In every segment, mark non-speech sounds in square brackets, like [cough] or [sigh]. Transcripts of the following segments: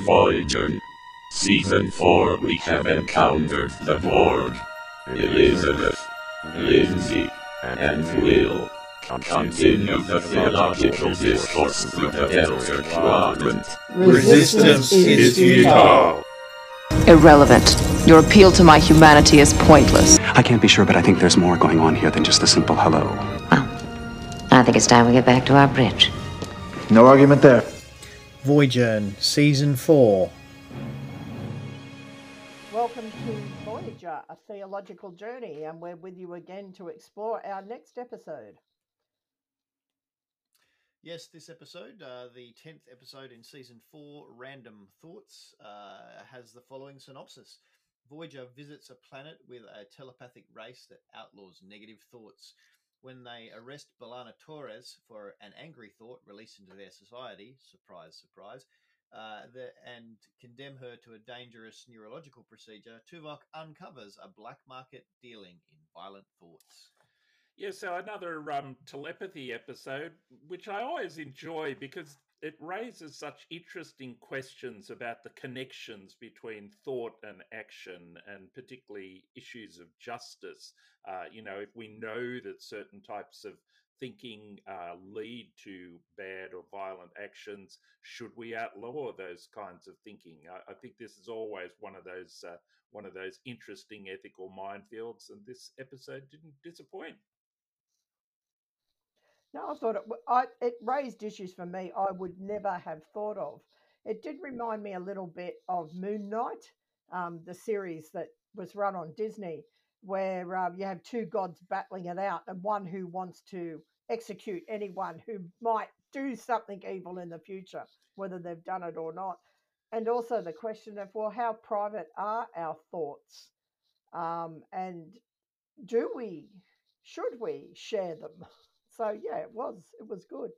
Voyager. Season 4 we have encountered the Borg. Elizabeth, Lindsay, and Will continue the theological discourse through the Delta Quadrant. Resistance is futile. Irrelevant. Your appeal to my humanity is pointless. I can't be sure, but I think there's more going on here than just a simple hello. Well, I think it's time we get back to our bridge. No argument there. Voyager Season 4. Welcome to Voyager, a theological journey, and we're with you again to explore our next episode. Yes, this episode, uh, the 10th episode in season 4, Random Thoughts, uh, has the following synopsis Voyager visits a planet with a telepathic race that outlaws negative thoughts. When they arrest B'Elanna Torres for an angry thought released into their society, surprise, surprise, uh, the, and condemn her to a dangerous neurological procedure, Tuvok uncovers a black market dealing in violent thoughts. Yeah, so another um, telepathy episode, which I always enjoy because it raises such interesting questions about the connections between thought and action, and particularly issues of justice. Uh, you know, if we know that certain types of thinking uh, lead to bad or violent actions, should we outlaw those kinds of thinking? I, I think this is always one of those uh, one of those interesting ethical minefields, and this episode didn't disappoint. No, I thought it, I, it raised issues for me I would never have thought of. It did remind me a little bit of Moon Knight, um, the series that was run on Disney, where um, you have two gods battling it out, and one who wants to execute anyone who might do something evil in the future, whether they've done it or not. And also the question of, well, how private are our thoughts? Um, and do we, should we share them? So yeah, it was it was good.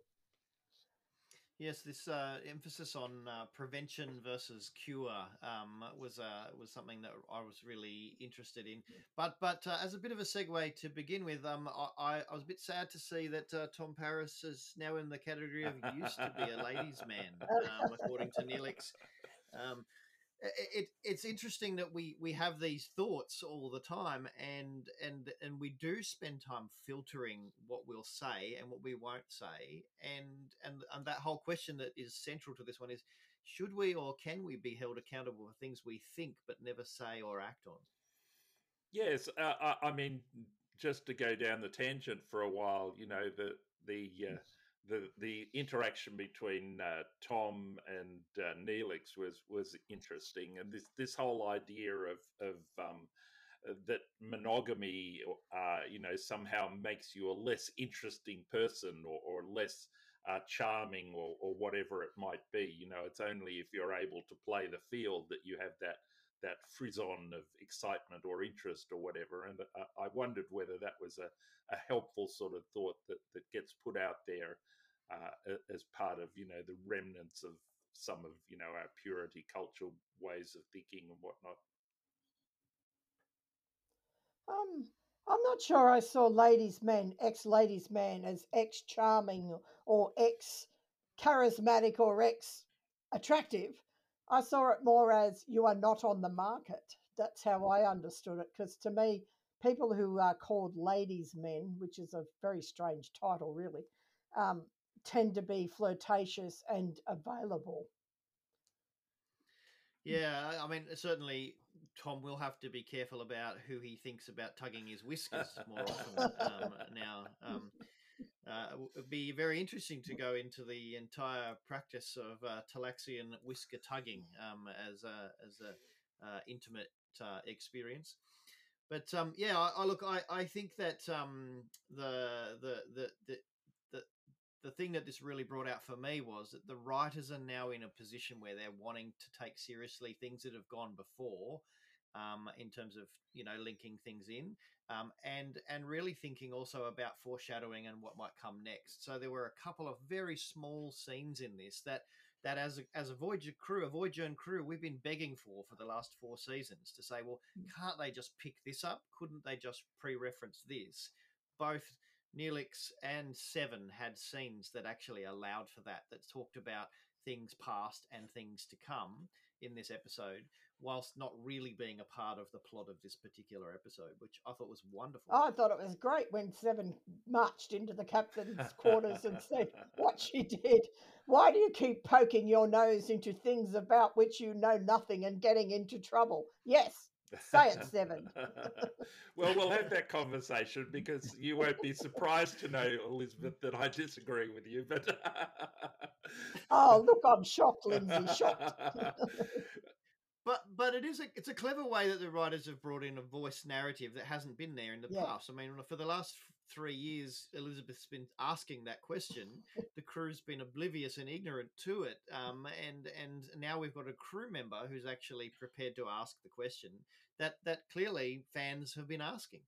Yes, this uh, emphasis on uh, prevention versus cure um, was uh, was something that I was really interested in. But but uh, as a bit of a segue to begin with, um, I, I was a bit sad to see that uh, Tom Paris is now in the category of used to be a ladies' man, [laughs] um, according to Neelix. Um, it, it's interesting that we we have these thoughts all the time and and and we do spend time filtering what we'll say and what we won't say. And and and that whole question that is central to this one is should we or can we be held accountable for things we think but never say or act on? Yes uh, I, I mean just to go down the tangent for a while you know the the uh, the the interaction between uh, Tom and uh, Neelix was was interesting, and this this whole idea of of um, uh, that monogamy, uh, you know, somehow makes you a less interesting person or, or less uh, charming or, or whatever it might be. You know, it's only if you're able to play the field that you have that that frisson of excitement or interest or whatever. And uh, I wondered whether that was a, a helpful sort of thought that, that gets put out there uh, as part of, you know, the remnants of some of, you know, our purity cultural ways of thinking and whatnot. Um, I'm not sure I saw ladies' man, ex ladies' man, as ex charming or ex charismatic or ex attractive. I saw it more as you are not on the market. That's how I understood it. Because to me, people who are called ladies' men, which is a very strange title, really, um, tend to be flirtatious and available. Yeah, I mean, certainly Tom will have to be careful about who he thinks about tugging his whiskers more often um, [laughs] now. Um, uh, it'd be very interesting to go into the entire practice of uh, Talaxian whisker tugging um, as a as a uh, intimate uh, experience. But um, yeah, I, I, look, I, I think that um, the the the the the thing that this really brought out for me was that the writers are now in a position where they're wanting to take seriously things that have gone before um, in terms of you know linking things in um, and and really thinking also about foreshadowing and what might come next. So there were a couple of very small scenes in this that that as a, as a Voyager crew, a Voyager crew, we've been begging for for the last four seasons to say, well, can't they just pick this up? Couldn't they just pre-reference this? Both Neelix and Seven had scenes that actually allowed for that, that talked about things past and things to come in this episode, whilst not really being a part of the plot of this particular episode, which I thought was wonderful. Oh, I thought it was great when Seven marched into the captain's quarters and said [laughs] what she did. Why do you keep poking your nose into things about which you know nothing and getting into trouble? Yes, say [laughs] it, Seven. [laughs] well, we'll have that conversation because you won't be surprised to know, Elizabeth, that I disagree with you. But [laughs] oh, look, I'm shocked, Lindsay, shocked. But but it is a it's a clever way that the writers have brought in a voice narrative that hasn't been there in the Yeah. past. I mean, for the last f- three years, Elizabeth's been asking that question. [laughs] the crew's been oblivious and ignorant to it, um, and and now we've got a crew member who's actually prepared to ask the question that that clearly fans have been asking.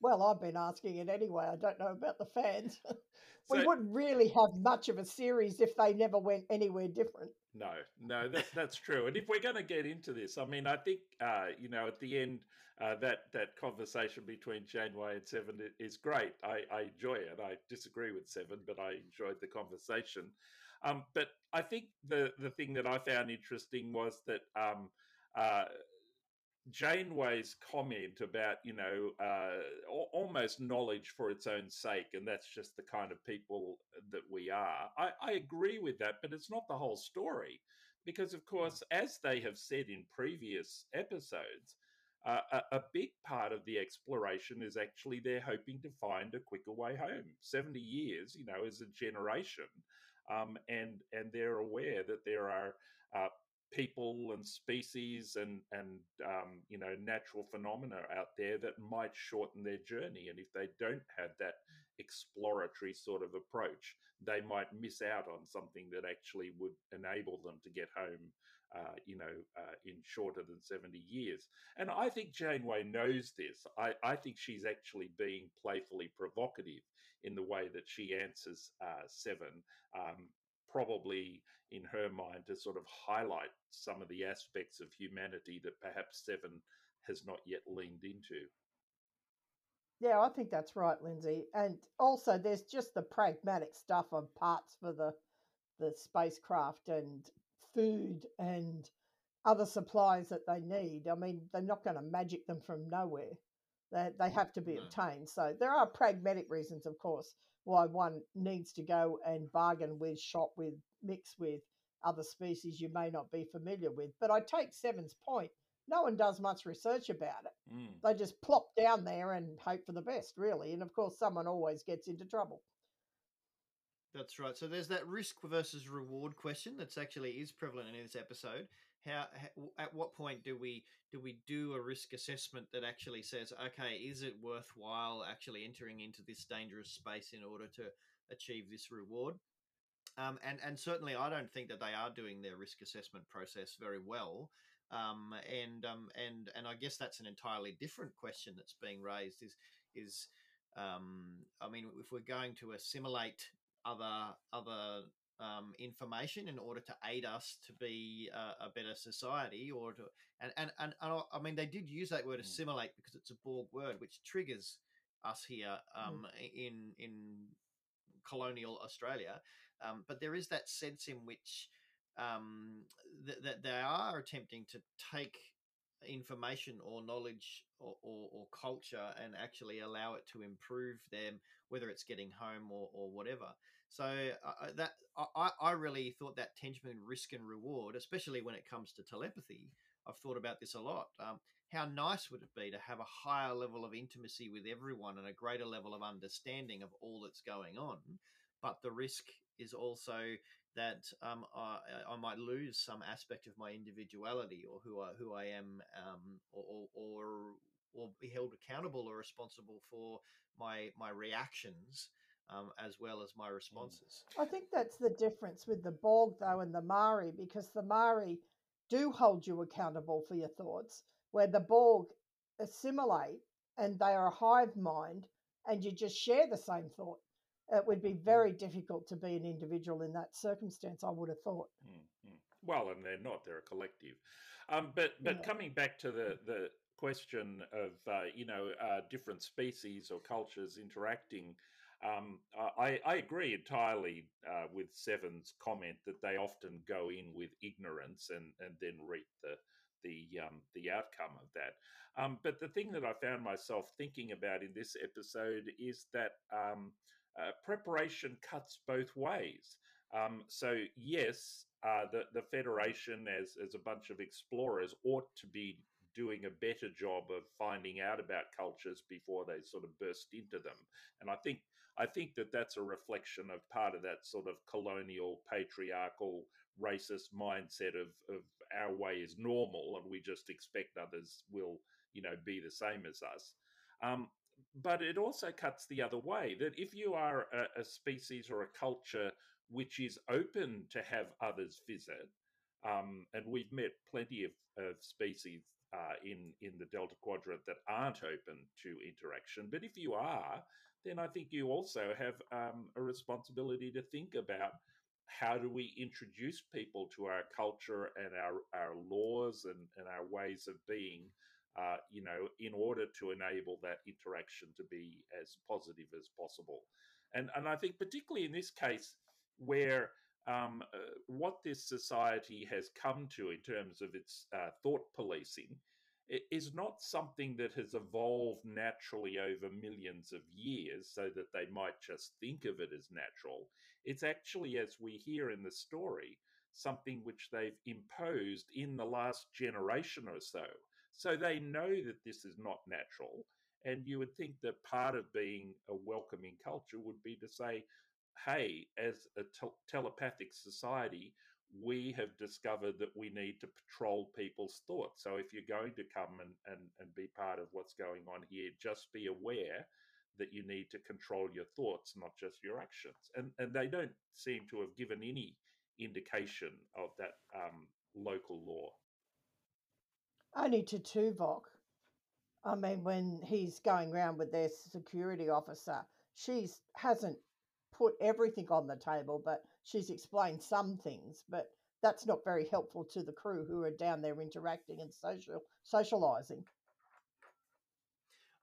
Well, I've been asking it anyway. I don't know about the fans. [laughs] we So- wouldn't really have much of a series if they never went anywhere different. No, no, that, that's true. And if we're going to get into this, I mean, I think uh, you know, at the end, uh, that that conversation between Janeway and Seven is great. I, I enjoy it. I disagree with Seven, but I enjoyed the conversation. Um, but I think the the thing that I found interesting was that um, uh, Janeway's comment about you know uh, almost knowledge for its own sake, and that's just the kind of people that we are. I, I agree with that, but it's not the whole story, because of course, as they have said in previous episodes, uh, a, a big part of the exploration is actually they're hoping to find a quicker way home. Seventy years, you know, is a generation, um, and and they're aware that there are. Uh, people and species and and um, you know natural phenomena out there that might shorten their journey and if they don't have that exploratory sort of approach they might miss out on something that actually would enable them to get home uh, you know uh, in shorter than 70 years. And i think janeway knows this. I, I think she's actually being playfully provocative in the way that she answers uh, seven um, probably in her mind to sort of highlight some of the aspects of humanity that perhaps Seven has not yet leaned into. Yeah, I think that's right, Lindsay. And also, there's just the pragmatic stuff of parts for the the spacecraft and food and other supplies that they need. I mean, they're not going to magic them from nowhere. They they have to be No. obtained. So there are pragmatic reasons, of course, why one needs to go and bargain with, shop with, mix with other species you may not be familiar with. But I take Seven's point. No one does much research about it Mm. they just plop down there and hope for the best, really. And of course, someone always gets into trouble. That's right. So there's that risk versus reward question that's actually is prevalent in this episode. How, how at what point do we do we do a risk assessment that actually says, okay, is it worthwhile actually entering into this dangerous space in order to achieve this reward? Um, and and certainly, I don't think that they are doing their risk assessment process very well. Um, and um, and and I guess that's an entirely different question that's being raised. Is is um, I mean, if we're going to assimilate other other um, information in order to aid us to be a, a better society, or to and, and and and I- I mean, they did use that word Mm. assimilate because it's a Borg word, which triggers us here um, in in colonial Australia. Um, but there is that sense in which um, th- that they are attempting to take information or knowledge or, or, or culture and actually allow it to improve them, whether it's getting home or, or whatever. So uh, that I, I really thought that tension between risk and reward, especially when it comes to telepathy, I've thought about this a lot. Um, how nice would it be to have a higher level of intimacy with everyone and a greater level of understanding of all that's going on? But the risk is also that um, I, I might lose some aspect of my individuality or who I, who I am, um, or, or, or or be held accountable or responsible for my my reactions um, as well as my responses. I think that's the difference with the Borg, though, and the Mari, because the Mari do hold you accountable for your thoughts, where the Borg assimilate and they are a hive mind and you just share the same thought. It would be very difficult to be an individual in that circumstance, I would have thought. Mm, mm. Well, and they're not; they're a collective. Um, but but Yeah. coming back to the the question of uh, you know uh, different species or cultures interacting, Um, I, I, agree entirely uh, with Seven's comment that they often go in with ignorance and, and then reap the the um, the outcome of that. Um, but the thing that I found myself thinking about in this episode is that um, uh, preparation cuts both ways. Um, so yes, uh, the the Federation, as as a bunch of explorers, ought to be doing a better job of finding out about cultures before they sort of burst into them. And I think I think that that's a reflection of part of that sort of colonial, patriarchal, racist mindset of of our way is normal, and we just expect others will you know be the same as us. Um, but it also cuts the other way that if you are a, a species or a culture which is open to have others visit, um, and we've met plenty of, of species uh, in in the Delta Quadrant that aren't open to interaction. But if you are, then I think you also have um, a responsibility to think about how do we introduce people to our culture and our our laws and, and our ways of being. Uh, you know, in order to enable that interaction to be as positive as possible, and and I think particularly in this case where um, uh, what this society has come to in terms of its uh, thought policing is not something that has evolved naturally over millions of years so that they might just think of it as natural. It's actually, as we hear in the story, something which they've imposed in the last generation or so. So they know that this is not natural. And you would think that part of being a welcoming culture would be to say, hey, as a te- telepathic society, we have discovered that we need to patrol people's thoughts. So if you're going to come and, and, and be part of what's going on here, just be aware that you need to control your thoughts, not just your actions. And and they don't seem to have given any indication of that um, local law. Only to Tuvok. I mean, when he's going around with their security officer, she's hasn't put everything on the table, but she's explained some things. But that's not very helpful to the crew who are down there interacting and social socializing.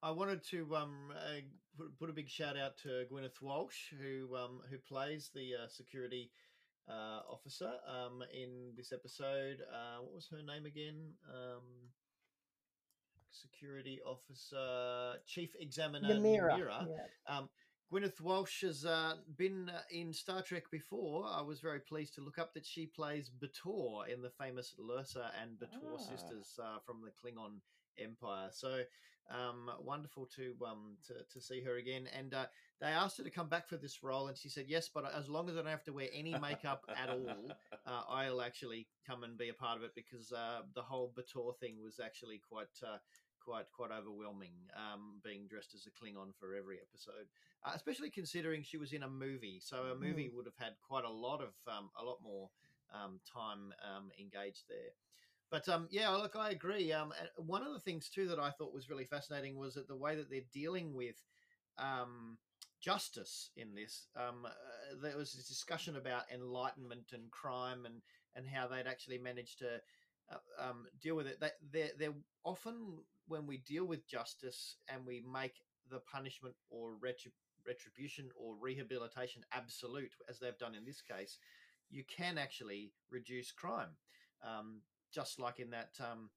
I wanted to um, uh, put, put, a big shout out to Gwynyth Walsh, who um, who plays the uh, security uh, officer um, in this episode. Uh, what was her name again? Um, security officer, chief examiner Nimira. Nimira. Yeah. Gwynyth Walsh has uh, been uh, in Star Trek before. I was very pleased to look up that she plays B'Etor in the famous Lursa and B'Etor ah. sisters uh, from the Klingon Empire. So um, wonderful to um to, to see her again. And uh, they asked her to come back for this role, and she said yes, but as long as I don't have to wear any makeup at all, [laughs] uh, I'll actually come and be a part of it because uh, the whole B'Etor thing was actually quite uh, quite quite overwhelming um, being dressed as a Klingon for every episode, uh, especially considering she was in a movie. So a movie mm. would have had quite a lot of um, a lot more um, time um, engaged there. But um, yeah, look, I agree. Um, one of the things too that I thought was really fascinating was that the way that they're dealing with justice in this. Uh, there was a discussion about enlightenment and crime and and how they'd actually managed to uh, um, deal with it. They, they're, they're often when we deal with justice and we make the punishment or retribution or rehabilitation absolute, as they've done in this case, you can actually reduce crime. Um, just like in that um,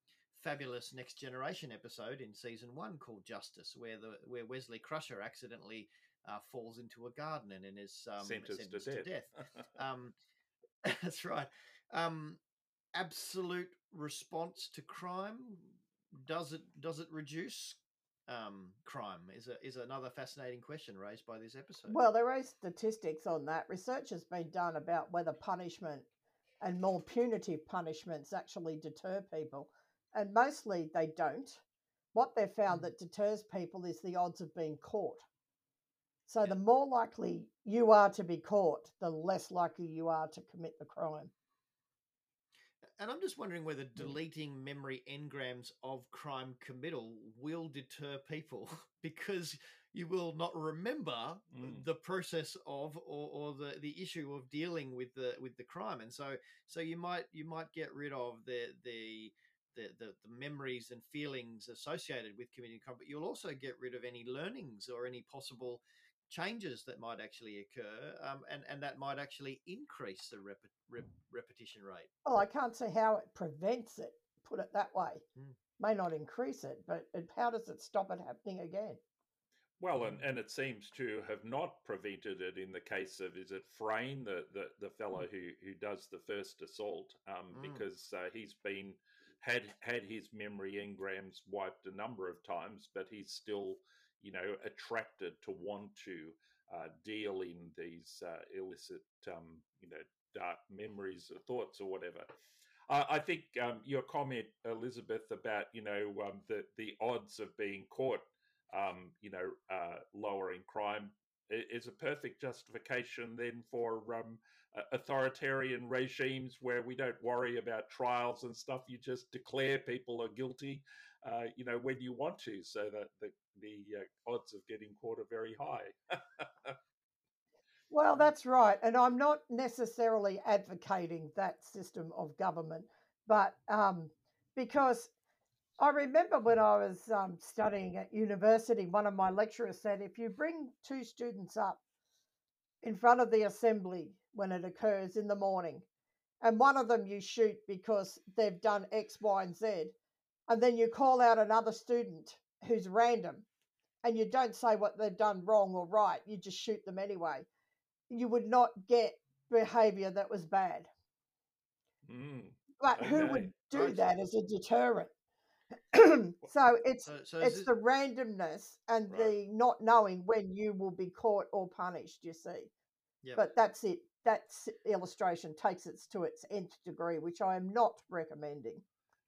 fabulous Next Generation episode in season one called Justice, where the where Wesley Crusher accidentally uh, falls into a garden and is um, sentenced, sentenced, to death. To death. [laughs] um, [laughs] that's right. Um, absolute response to crime does it does it reduce um, crime? Is a, is another fascinating question raised by this episode. Well, there are statistics on that. Research has been done about whether punishment and more punitive punishments actually deter people, and mostly they don't. What they've found mm. that deters people is the odds of being caught. So yeah. the more likely you are to be caught, the less likely you are to commit the crime and I'm just wondering whether deleting memory engrams of crime committal will deter people [laughs] because you will not remember mm. the process of or, or, the, the issue of dealing with the with the crime, and so so you might you might get rid of the the the, the, the memories and feelings associated with committing crime, but you'll also get rid of any learnings or any possible changes that might actually occur, um, and and that might actually increase the rep- rep- repetition rate. Well, I can't see how it prevents it. Put it that way. Mm. May not increase it, but it, how does it stop it happening again? Well, and, and it seems to have not prevented it in the case of is it Frane, the the, the fellow who who does the first assault, um, Mm. because uh, he's been had had his memory engrams wiped a number of times, but he's still you know attracted to want to uh, deal in these uh, illicit um, you know dark memories or thoughts or whatever. Uh, I think um, your comment, Elizabeth, about you know um, the the odds of being caught um, you know, uh, lowering crime is a perfect justification then for um, authoritarian regimes where we don't worry about trials and stuff. You just declare people are guilty, uh, you know, when you want to, so that the the uh, odds of getting caught are very high. [laughs] Well, that's right. And I'm not necessarily advocating that system of government, but um, because I remember when I was um, studying at university, one of my lecturers said if you bring two students up in front of the assembly when it occurs in the morning, and one of them you shoot because they've done X, Y, and Z, and then you call out another student who's random and you don't say what they've done wrong or right, you just shoot them anyway you would not get behavior that was bad. Mm. But who would do right. that as a deterrent? [clears throat] so it's So, so it's it- the randomness and Right. the not knowing when you will be caught or punished, you see. Yep. But that's it. That illustration takes it to its nth degree, which I am not recommending.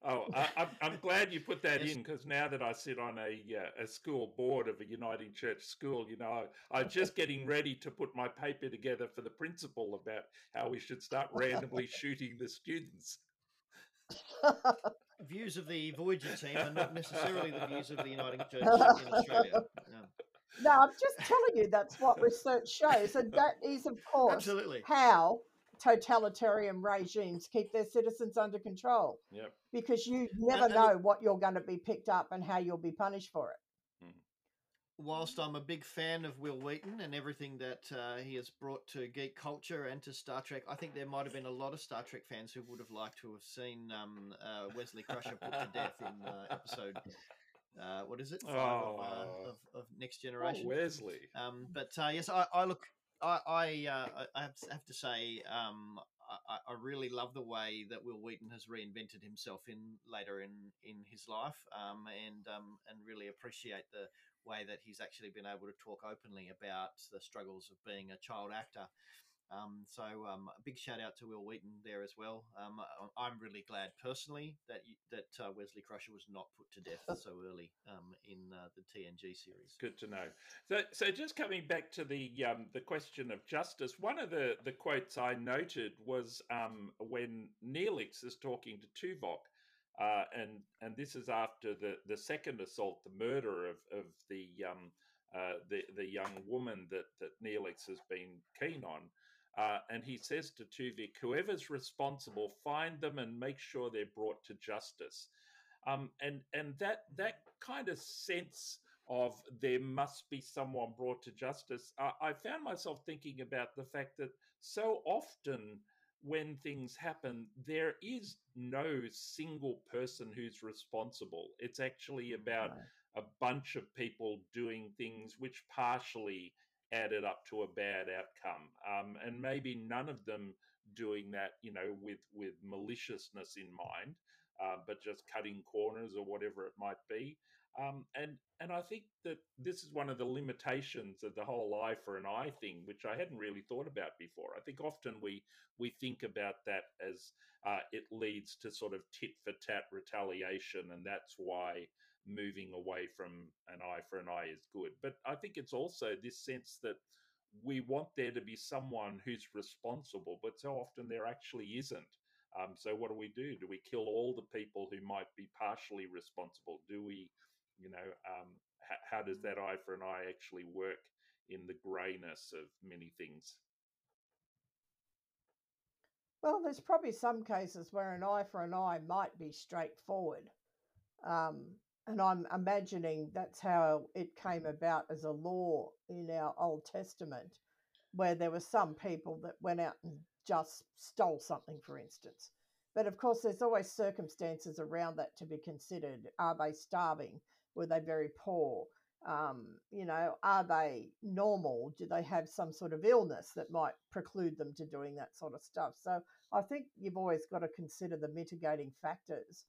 Oh, I, I'm, I'm glad you put that Yes. in because now that I sit on a uh, a school board of a Uniting Church school, you know, I, I'm just getting ready to put my paper together for the principal about how we should start randomly [laughs] shooting the students. [laughs] views of the Voyager team are not necessarily the views of the Uniting Church in Australia. Um, no, I'm just telling you that's what research shows. And that is, of course, absolutely. how totalitarian regimes keep their citizens under control. Yep. because you never and know it- what you're going to be picked up and how you'll be punished for it. Whilst I'm a big fan of Wil Wheaton and everything that uh, he has brought to geek culture and to Star Trek, I think there might have been a lot of Star Trek fans who would have liked to have seen um, uh, Wesley Crusher put to death in uh, episode. Uh, what is it? Five of, uh, Oh. of, of Next Oh, Generation. Wesley. Um, but uh, yes, I, I look. I I, uh, I- have to, say, um, I, I- I really love the way that Wil Wheaton has reinvented himself in later in in his life, um, and um, and really appreciate the way that he's actually been able to talk openly about the struggles of being a child actor. Um, so um, a big shout out to Wil Wheaton there as well. Um, I'm really glad personally that you, that uh, Wesley Crusher was not put to death [laughs] so early um, in uh, the TNG series. Good to know. So, so just coming back to the um, the question of justice, one of the, the quotes I noted was um, when Neelix is talking to Tuvok, uh, and and this is after the, the second assault, the murder of of the um, uh, the the young woman that that Neelix has been keen on. Uh, and he says to Tuvok, whoever's responsible, find them and make sure they're brought to justice. Um, and and that that kind of sense of there must be someone brought to justice. I, I found myself thinking about the fact that so often when things happen, there is no single person who's responsible. It's actually about a bunch of people doing things which partially added up to a bad outcome, um, and maybe none of them doing that, you know, with with maliciousness in mind, uh, but just cutting corners or whatever it might be. Um, and and I think that this is one of the limitations of the whole eye for an eye thing, which I hadn't really thought about before. I think often we we think about that as uh, it leads to sort of tit for tat retaliation, and that's why moving away from an eye for an eye is good. But I think it's also this sense that we want there to be someone who's responsible, but so often there actually isn't. Um, so what do we do? Do we kill all the people who might be partially responsible? Do we, you know, um, h- how does that eye for an eye actually work in the greyness of many things? Well, there's probably some cases where an eye for an eye might be straightforward. Um, and I'm imagining that's how it came about as a law in our Old Testament, where there were some people that went out and just stole something, for instance. But of course, there's always circumstances around that to be considered. Are they starving? Were they very poor? Um, you know, are they normal? Do they have some sort of illness that might preclude them to doing that sort of stuff? So I think you've always got to consider the mitigating factors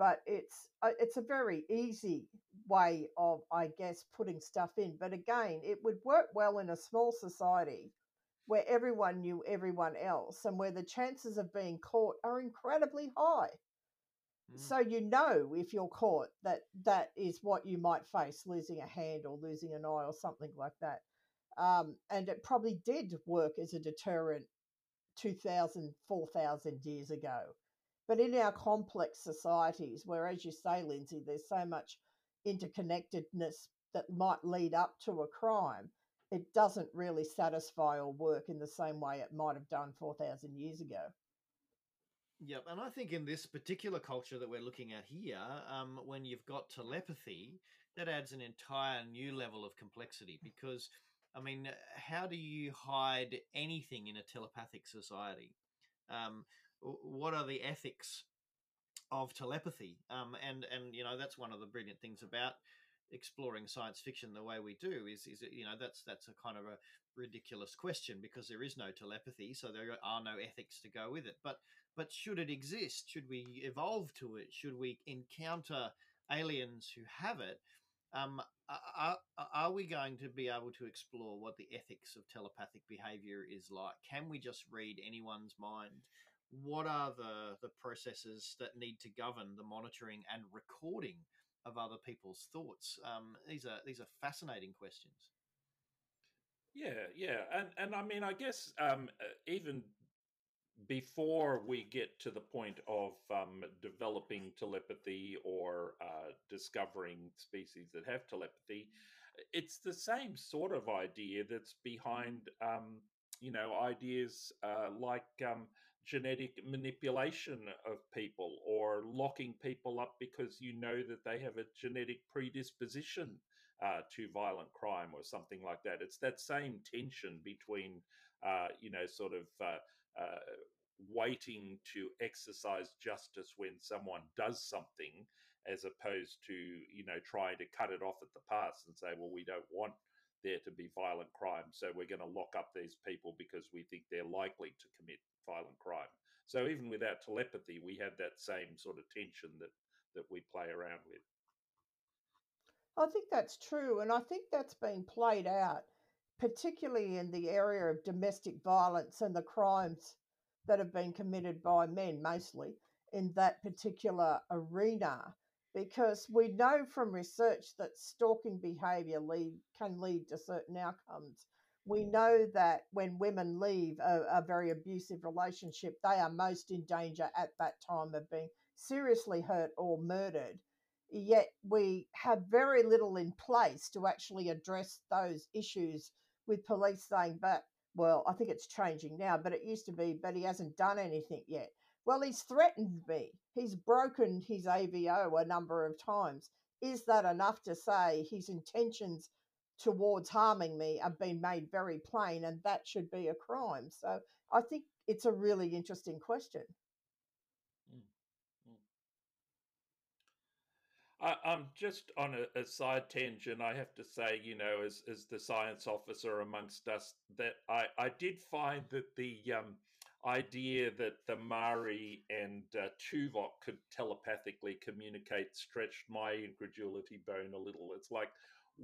but it's uh, it's a very easy way of i guess putting stuff in but again it would work well in a small society where everyone knew everyone else and where the chances of being caught are incredibly high. Mm. so you know if you're caught that that is what you might face losing a hand or losing an eye or something like that. Um, and it probably did work as a deterrent 2000 4000 years ago but in our complex societies, where, as you say, Lindsay, there's so much interconnectedness that might lead up to a crime, it doesn't really satisfy or work in the same way it might have done 4,000 years ago. Yep, and I think in this particular culture that we're looking at here, um, when you've got telepathy, that adds an entire new level of complexity because, I mean, how do you hide anything in a telepathic society? Um, what are the ethics of telepathy? Um, and and you know that's one of the brilliant things about exploring science fiction the way we do is is you know that's that's a kind of a ridiculous question because there is no telepathy so there are no ethics to go with it. But but should it exist should we evolve to it should we encounter aliens who have it um, are, are we going to be able to explore what the ethics of telepathic behavior is like? Can we just read anyone's mind what are the the processes that need to govern the monitoring and recording of other people's thoughts? Um, these are these are fascinating questions. Yeah, yeah, and and I mean, I guess um, uh, even before we get to the point of um, developing telepathy or uh, discovering species that have telepathy, it's the same sort of idea that's behind, um, you know, ideas uh, like um, genetic manipulation of people or locking people up because you know that they have a genetic predisposition uh, to violent crime or something like that. It's that same tension between, uh, you know, sort of uh, uh waiting to exercise justice when someone does something as opposed to, you know, trying to cut it off at the pass and say, well, we don't want there to be violent crime. So we're going to lock up these people because we think they're likely to commit violent crime. So even without telepathy, we have that same sort of tension that that we play around with. I think that's true, and I think that's been played out, particularly in the area of domestic violence and the crimes that have been committed by men, mostly in that particular arena because we know from research that stalking behavior lead, can lead to certain outcomes. We know that when women leave a, a, very abusive relationship, they are most in danger at that time of being seriously hurt or murdered. Yet we have very little in place to actually address those issues with police saying, but well, I think it's changing now, but it used to be, but he hasn't done anything yet. Well, he's threatened me. He's broken his AVO a number of times. Is that enough to say his intentions towards harming me have been made very plain and that should be a crime? So I think it's a really interesting question. Mm, mm. I, am just on a, a, side tangent. I have to say, you know, as as the science officer amongst us, that I I did find that the um, idea that the Mari and uh, Tuvok could telepathically communicate stretched my incredulity bone a little. It's like,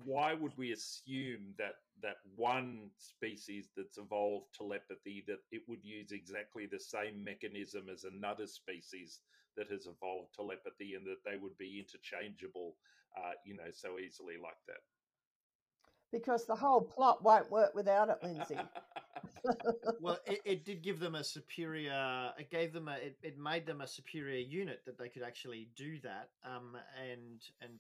why would we assume that that one species that's evolved telepathy that it would use exactly the same mechanism as another species that has evolved telepathy and that they would be interchangeable, uh, you know, so easily like that? Because the whole plot won't work without it, Lindsay. [laughs] well, it, it, did give them a superior. It gave them a. It, it, made them a superior unit that they could actually do that. Um, and and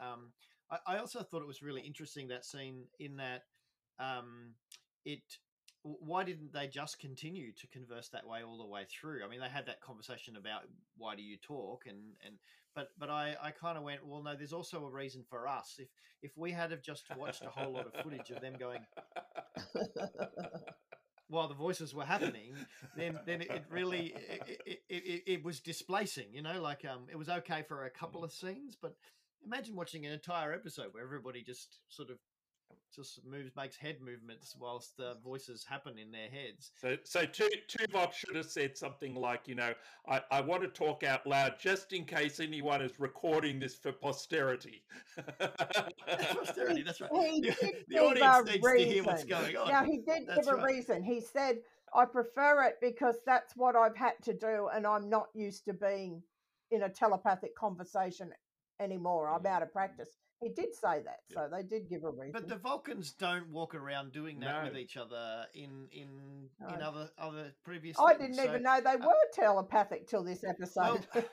um, I, I also thought it was really interesting that scene in that um, it why didn't they just continue to converse that way all the way through? I mean, they had that conversation about why do you talk, and and but but I I kind of went, well, no, there's also a reason for us. If if we had have just watched a whole lot of footage of them going while the voices were happening, then then it really it, it, it, it was displacing. You know, like um, it was okay for a couple of scenes, but imagine watching an entire episode where everybody just sort of just moves makes head movements whilst the voices happen in their heads. So, so Tu- Tuvok should have said something like, you know, I, I want to talk out loud just in case anyone is recording this for posterity. posterity, that's right. He [laughs] The, the audience a needs to hear what's reason. going on. Now he did That's give a right. reason. He said, "I prefer it because that's what I've had to do, and I'm not used to being in a telepathic conversation anymore. I'm out of practice." He did say that, so they did give a reason. But the Vulcans don't walk around doing that with each other in in in other other previous. I things. didn't So, even know they uh, were telepathic till this episode. [laughs]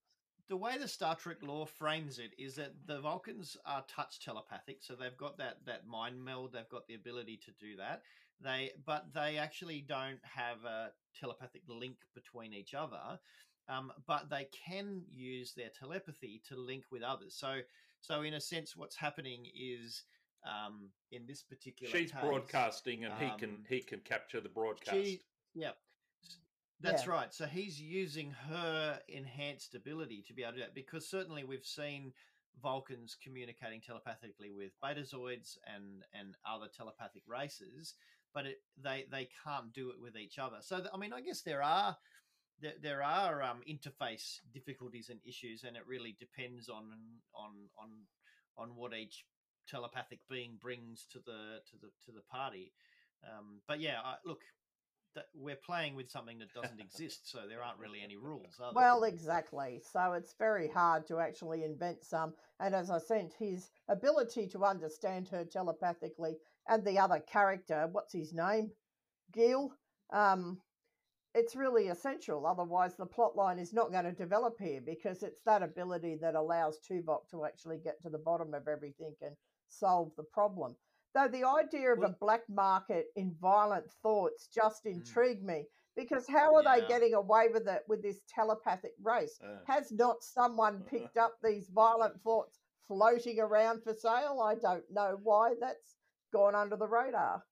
[laughs] the way the Star Trek lore frames it is that the Vulcans are touch telepathic, so they've got that that mind meld. They've got the ability to do that. They, but they actually don't have a telepathic link between each other. Um, but they can use their telepathy to link with others. So, so in a sense, what's happening is um, in this particular She's case, broadcasting, and he can um, he can capture the broadcast. she, yeah, that's Yeah. right. So he's using her enhanced ability to be able to do that because certainly we've seen Vulcans communicating telepathically with Betazoids and and other telepathic races, but it, they they can't do it with each other. So I mean, I guess there are there, there are um, interface difficulties and issues, and it really depends on on on on what each telepathic being brings to the to the to the party. Um, but yeah, I, look, that we're playing with something that doesn't [laughs] exist, so there aren't really any rules. Are there? Well, exactly. So it's very hard to actually invent some. And as I said, his ability to understand her telepathically and the other character, what's his name? Guill. Um, it's really essential. Otherwise, the plot line is not going to develop here because it's that ability that allows Tuvok to actually get to the bottom of everything and solve the problem. Though the idea of Well- a black market in violent thoughts just Hmm. intrigued me because how are they getting away with it with this telepathic race? Uh. Has not someone picked up [laughs] these violent thoughts floating around for sale? I don't know why that's gone under the radar.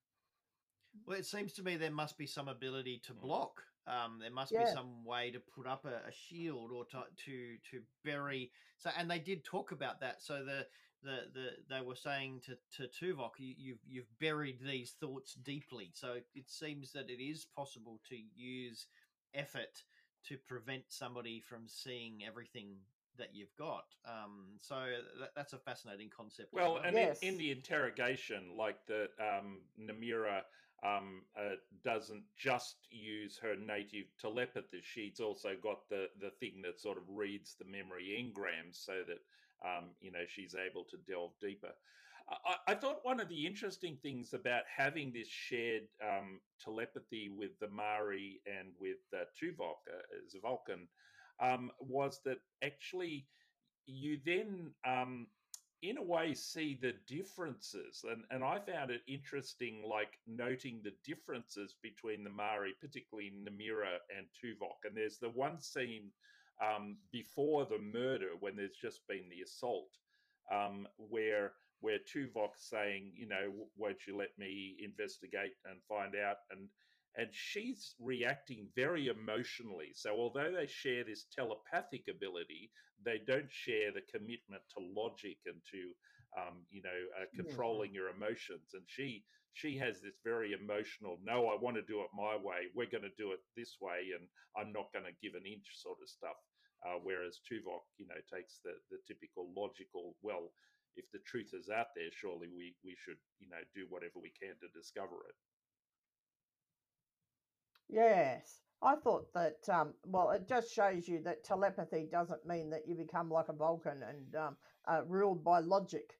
Well, it seems to me there must be some ability to block. Um, there must Yeah. be some way to put up a, a shield or to, to to bury. So, and they did talk about that. So the the, the they were saying to to Tuvok, you, you've you've buried these thoughts deeply. So it seems that it is possible to use effort to prevent somebody from seeing everything that you've got. Um, so that, that's a fascinating concept. as Well, and Yes. in, in the interrogation, like the um, Nimira um, uh, doesn't just use her native telepathy; she's also got the the thing that sort of reads the memory engrams, so that um, you know she's able to delve deeper. I, I thought one of the interesting things about having this shared um, telepathy with the Mari and with uh, Tuvok uh, as Vulcan um, was that actually you then um, in a way see the differences and, and i found it interesting like noting the differences between the mari particularly namira and tuvok and there's the one scene um, before the murder when there's just been the assault um, where where tuvok's saying you know won't you let me investigate and find out? And and she's reacting very emotionally. So, although they share this telepathic ability, they don't share the commitment to logic and to, um, you know, uh, controlling your emotions. And she she has this very emotional. No, I want to do it my way. We're going to do it this way, and I'm not going to give an inch sort of stuff. Uh, whereas Tuvok, you know, takes the the typical logical. Well, if the truth is out there, surely we we should, you know, do whatever we can to discover it. Yes. I thought that, um, well, it just shows you that telepathy doesn't mean that you become like a Vulcan and um, uh, ruled by logic.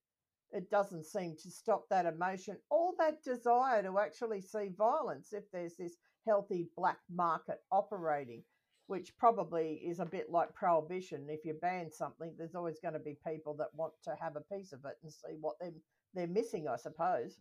It doesn't seem to stop that emotion or that desire to actually see violence if there's this healthy black market operating, which probably is a bit like prohibition. If you ban something, there's always going to be people that want to have a piece of it and see what they're, they're missing, I suppose.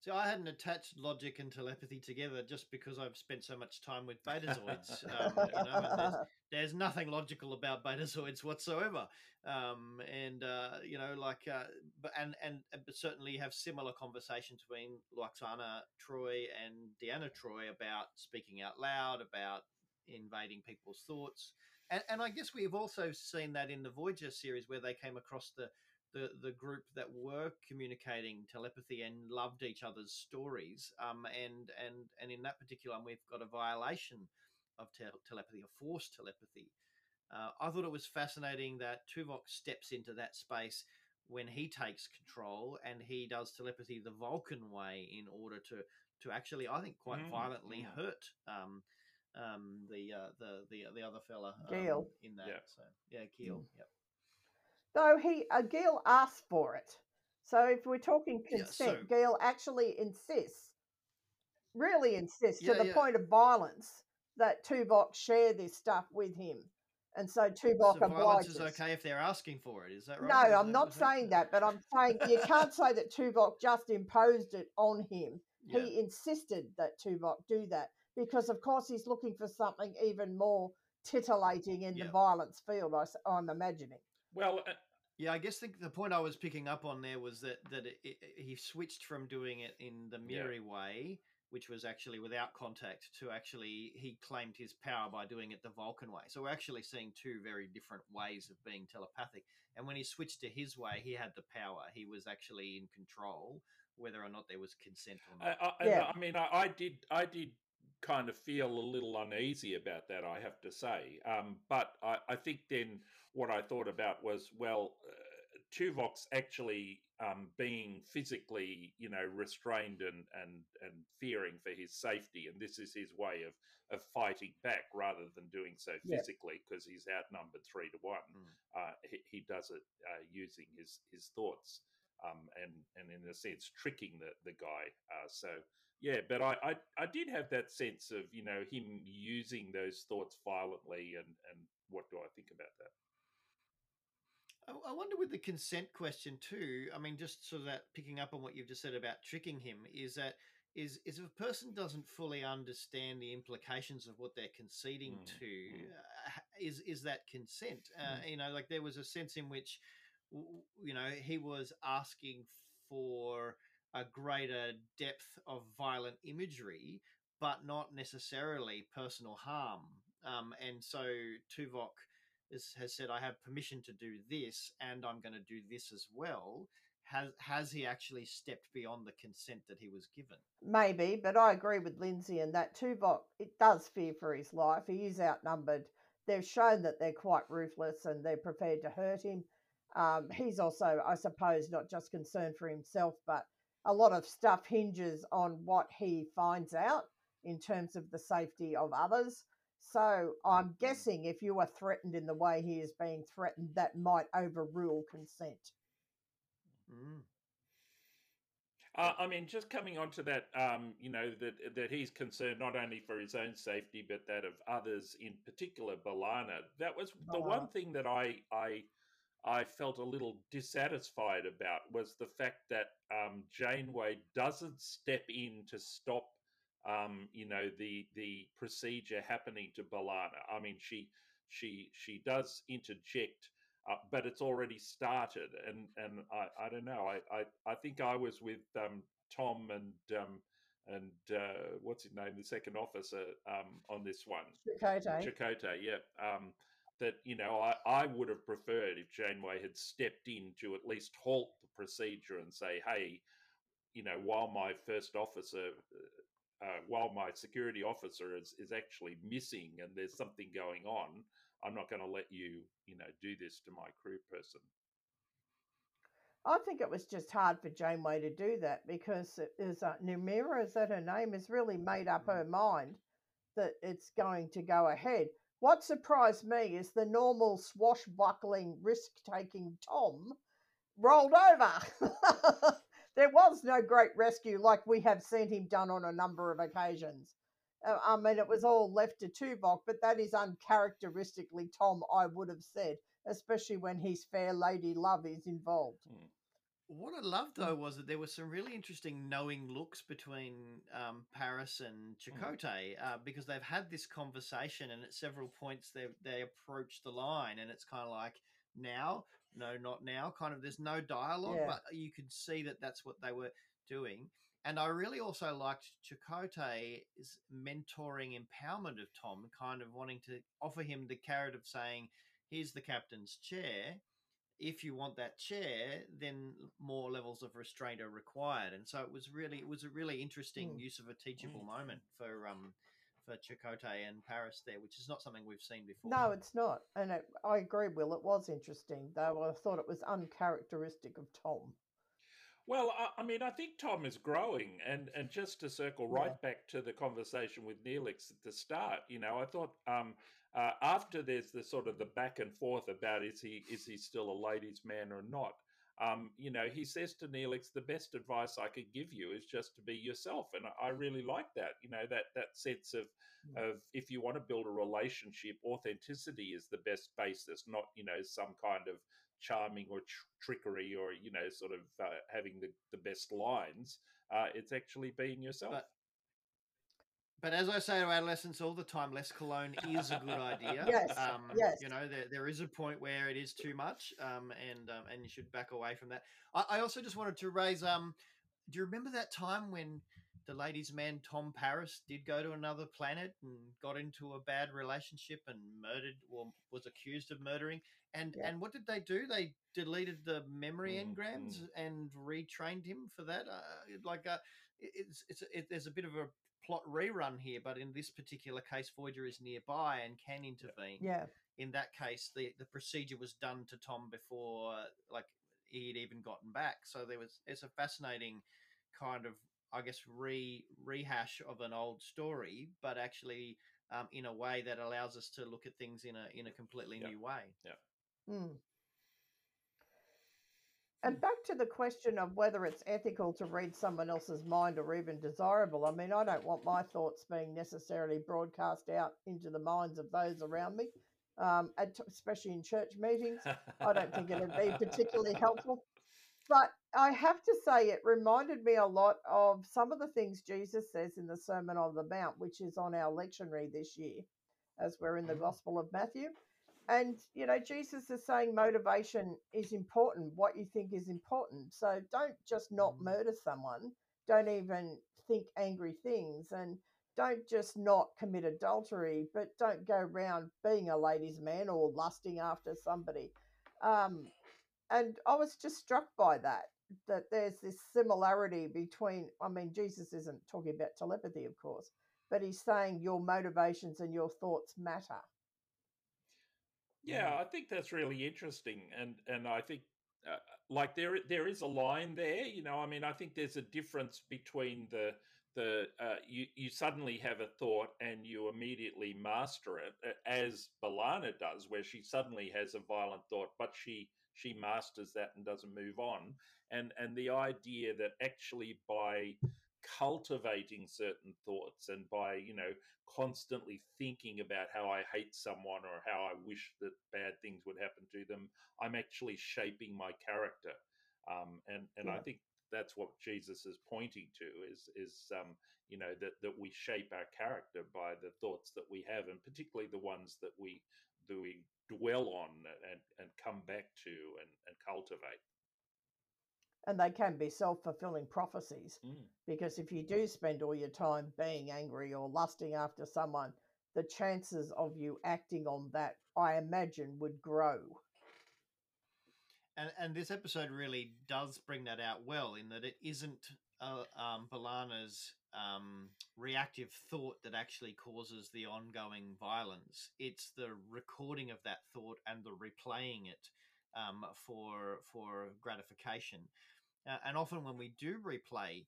So I hadn't attached logic and telepathy together just because I've spent so much time with Betazoids. Um, you know, there's, [laughs] there's nothing logical about Betazoids whatsoever. Um, and uh, you know, like, uh, but and and uh, but certainly have similar conversations between Lwaxana Troi and Deanna Troi about speaking out loud, about invading people's thoughts. And, and I guess we've also seen that in the Voyager series where they came across the the the group that were communicating telepathy and loved each other's stories. Um, and and and in that particular one, we've got a violation of te- telepathy, a forced telepathy. Uh, I thought it was fascinating that Tuvok steps into that space when he takes control and he does telepathy the Vulcan way in order to to actually, I think, quite Mm, violently mm. hurt um, um, the, uh, the the the other fella um, in that. Yeah. So yeah, Keel. Yep. Though he, uh, Guill asked for it. So if we're talking Yeah, consent, so- Guill actually insists, really insists Yeah, to the yeah. point of violence that Tuvok share this stuff with him. And so Tuvok So violence obliges. is okay if they're asking for it. Is that right? No, Is I'm that not saying that, but I'm saying you can't say that Tuvok just imposed it on him. Yeah. He insisted that Tuvok do that because, of course, he's looking for something even more titillating in Yeah. the violence field. I, am imagining. Well, uh, Yeah, I guess the, the point I was picking up on there was that that it, it, he switched from doing it in the Yeah. Mari way, which was actually without contact, to actually he claimed his power by doing it the Vulcan way. So we're actually seeing two very different ways of being telepathic. And when he switched to his way, he had the power. He was actually in control, whether or not there was consent or I, not. I, and Yeah. I mean, I, I did, I did kind of feel a little uneasy about that. I have to say, um, but I, I think then what I thought about was, well, uh, Tuvok's actually um, being physically, you know, restrained and and and fearing for his safety, and this is his way of of fighting back rather than doing so physically because he's outnumbered three to one. Mm. Uh, he, he does it uh, using his his thoughts um, and and in a sense tricking the the guy. Uh, so yeah, but I, I I did have that sense of you know him using those thoughts violently, and and what do I think about that? I- I wonder with the consent question too. I mean, just sort of that picking up on what you've just said about tricking him is that is is if a person doesn't fully understand the implications of what they're conceding Mm, to, mm. uh, is is that consent? Uh, You know, like there was a sense in which, you know, he was asking for a greater depth of violent imagery, but not necessarily personal harm. Um, and so Tuvok is, has said, "I have permission to do this, and I'm going to do this as well." Has has he actually stepped beyond the consent that he was given? Maybe, but I agree with Lindsay in that Tuvok, it does fear for his life. He is outnumbered. They've shown that they're quite ruthless and they're prepared to hurt him. Um, he's also, I suppose, not just concerned for himself, but a lot of stuff hinges on what he finds out in terms of the safety of others. So I'm guessing if you are threatened in the way he is being threatened, that might overrule consent. Mm. Uh, I mean, just coming on to that, um, you know, that that he's concerned not only for his own safety but that of others, in particular, B'Elanna. That was the one B'Elanna. thing that I I I felt a little dissatisfied about was the fact that um, Janeway doesn't step in to stop, um, you know, the the procedure happening to B'Elanna. I mean, she she she does interject uh, but it's already started. And and I, I don't know. I, I I think I was with um, Tom and um, and uh, what's his name? The second officer um, on this one. Chakotay. Chakotay yeah. Um, that you know I, I would have preferred if Janeway had stepped in to at least halt the procedure and say hey you know while my first officer uh, while my security officer is, is actually missing and there's something going on, I'm not going to let you, you know, do this to my crew person. I think it was just hard for Janeway to do that because it is uh, Nimira, is that her name, has really made up her mind that it's going to go ahead. What surprised me is the normal swashbuckling, risk taking Tom rolled over. [laughs] there was no great rescue like we have seen him done on a number of occasions. Uh, I mean, it was all left to Tuvok, but that is uncharacteristically Tom, I would have said, especially when his fair lady love is involved. What I loved though was that there were some really interesting knowing looks between um, Paris and Chakotay uh, because they've had this conversation and at several points they they approach the line and it's kind of like now, no, not now. Kind of there's no dialogue, Yeah. but you could see that that's what they were doing. And I really also liked Chakotay's mentoring empowerment of Tom, kind of wanting to offer him the carrot of saying, "Here's the captain's chair." If you want that chair, then more levels of restraint are required. And so it was really it was a really interesting Mm. use of a teachable moment for um for Chakotay and Paris there, which is not something we've seen before. No, it's not. And it, I agree, Will. It was interesting, though I thought it was uncharacteristic of Tom. Well, I, I mean, I think Tom is growing, and and just to circle right back to the conversation with Neelix at the start, you know, I thought um, uh, after there's the sort of the back and forth about is he is he still a ladies' man or not. Um, you know, he says to Neelix, the best advice I could give you is just to be yourself, and I, really like that. You know, that that sense of of if you want to build a relationship, authenticity is the best basis, not you know some kind of charming or tr- trickery or you know sort of uh, having the, the best lines uh, it's actually being yourself But- But as I say to adolescents all the time, less cologne is a good idea. Yes, um, yes. You know, there, there is a point where it is too much, um, and um, and you should back away from that. I, I also just wanted to raise. Um, do you remember that time when the ladies' man Tom Paris did go to another planet and got into a bad relationship and murdered, or was accused of murdering? And Yeah. and what did they do? They deleted the memory Mm, engrams and retrained him for that. Uh, like, uh, it's it's it, there's a bit of a plot rerun here, but in this particular case, Voyager is nearby and can intervene. Yeah. In that case, the the procedure was done to Tom before, like he'd even gotten back. So there was it's a fascinating kind of I guess re rehash of an old story, but actually um, in a way that allows us to look at things in a in a completely Yeah. new way. Mm. And back to the question of whether it's ethical to read someone else's mind or even desirable. I mean, I don't want my thoughts being necessarily broadcast out into the minds of those around me, um, and especially in church meetings. I don't think it'd be particularly [laughs] helpful. But I have to say, it reminded me a lot of some of the things Jesus says in the Sermon on the Mount, which is on our lectionary this year, as we're in the Gospel of Matthew. And, you know, Jesus is saying motivation is important, what you think is important. So don't just not murder someone, don't even think angry things, and don't just not commit adultery, but don't go around being a ladies' man or lusting after somebody. Um, and I was just struck by that, that there's this similarity between, I mean, Jesus isn't talking about telepathy, of course, but he's saying your motivations and your thoughts matter. Yeah, I think that's really interesting, and and I think uh, like there there is a line there. You know, I mean, I think there's a difference between the the uh, you you suddenly have a thought and you immediately master it, as B'Elanna does, where she suddenly has a violent thought, but she she masters that and doesn't move on. And and the idea that actually by cultivating certain thoughts and by you know constantly thinking about how I hate someone or how I wish that bad things would happen to them, I'm actually shaping my character. Um, and and I think that's what Jesus is pointing to is is um, you know that that we shape our character by the thoughts that we have, and particularly the ones that we that we dwell on and and come back to and, and cultivate. And they can be self fulfilling prophecies Mm. because if you do spend all your time being angry or lusting after someone, the chances of you acting on that, I imagine, would grow. And and this episode really does bring that out well in that it isn't uh, um, B'Elanna's um, reactive thought that actually causes the ongoing violence. It's the recording of that thought and the replaying it um, for for gratification. Uh, and often when we do replay